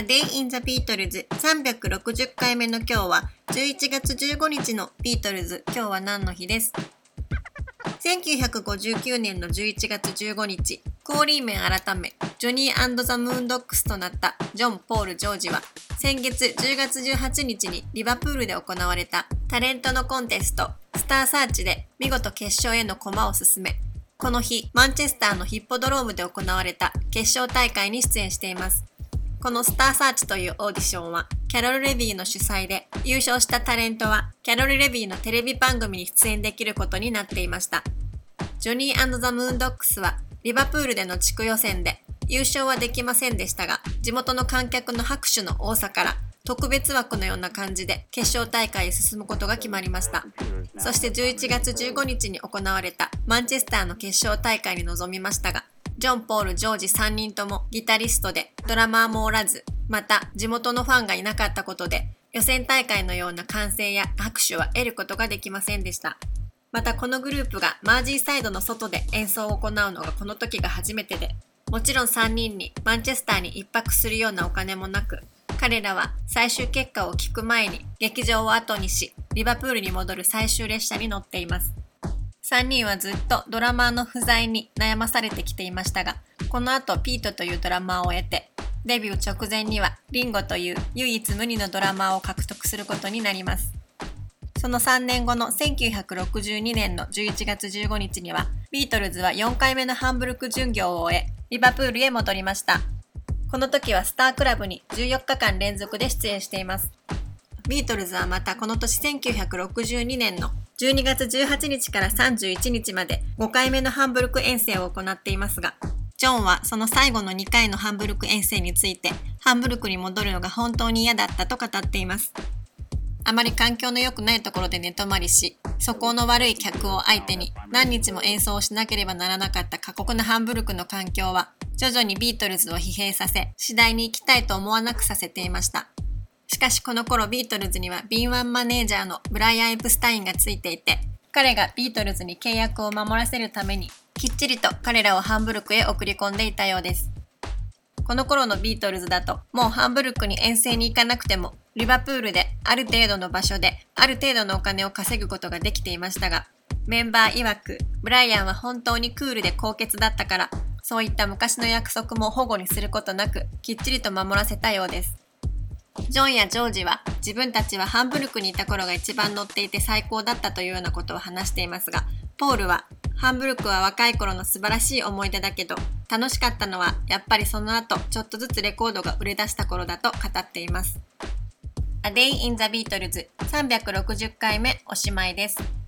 A Day in the Beatles 360回目の今日は11月15日のビートルズ今日は何の日です？1959年の11月15日。コーリーメン改め。ジョニーザ・ムーンドックスとなった。ジョン・ポール・ジョージは先月10月18日にリバプールで行われた。タレントのコンテスト。スターサーチで見事決勝への駒を進め。この日マンチェスターのヒッポドロームで行われた決勝大会に出演しています。このスターサーチというオーディションは、キャロル・レビーの主催で、優勝したタレントは、キャロル・レビーのテレビ番組に出演できることになっていました。ジョニーザ・ムーンドックスは、リバプールでの地区予選で、優勝はできませんでしたが、地元の観客の拍手の多さから、特別枠のような感じで決勝大会へ進むことが決まりました。そして11月15日に行われたマンチェスターの決勝大会に臨みましたが、ジョン・ポール、ジョージ3人ともギタリストでドラマーもおらず、また地元のファンがいなかったことで予選大会のような歓声や拍手は得ることができませんでした。またこのグループがマージーサイドの外で演奏を行うのがこの時が初めてで、もちろん3人にマンチェスターに一泊するようなお金もなく、彼らは最終結果を聞く前に劇場を後にし、リバプールに戻る最終列車に乗っています。3人はずっとドラマーの不在に悩まされてきていましたが、この後ピートというドラマーを得て、デビュー直前にはリンゴという唯一無二のドラマーを獲得することになります。その3年後の1962年の11月15日には、ビートルズは4回目のハンブルク巡業を終え、リバプールへ戻りました。この時はスタークラブに14日間連続で出演しています。ビートルズはまたこの年1962年の12月18日から31日まで5回目のハンブルク遠征を行っていますが、ジョンはその最後の2回のハンブルク遠征について、ハンブルクに戻るのが本当に嫌だったと語っています。あまり環境の良くないところで寝泊まりし、素行の悪い客を相手に何日も演奏をしなければならなかった過酷なハンブルクの環境は、徐々にビートルズを疲弊させ、次第に行きたいと思わなくさせていました。しかしこの頃ビートルズには敏腕マネージャーのブライアン・エプスタインがついていて、彼がビートルズに契約を守らせるために、きっちりと彼らをハンブルクへ送り込んでいたようです。この頃のビートルズだと、もうハンブルクに遠征に行かなくても、リバプールである程度の場所である程度のお金を稼ぐことができていましたが、メンバー曰く、ブライアンは本当にクールで高潔だったから、そういった昔の約束も保護にすることなく、きっちりと守らせたようです。ジョンやジョージは自分たちはハンブルクにいた頃が一番乗っていて最高だったというようなことを話していますが、ポールはハンブルクは若い頃の素晴らしい思い出だけど、楽しかったのはやっぱりその後ちょっとずつレコードが売れ出した頃だと語っています。A Day in the Beatles 360回目おしまいです。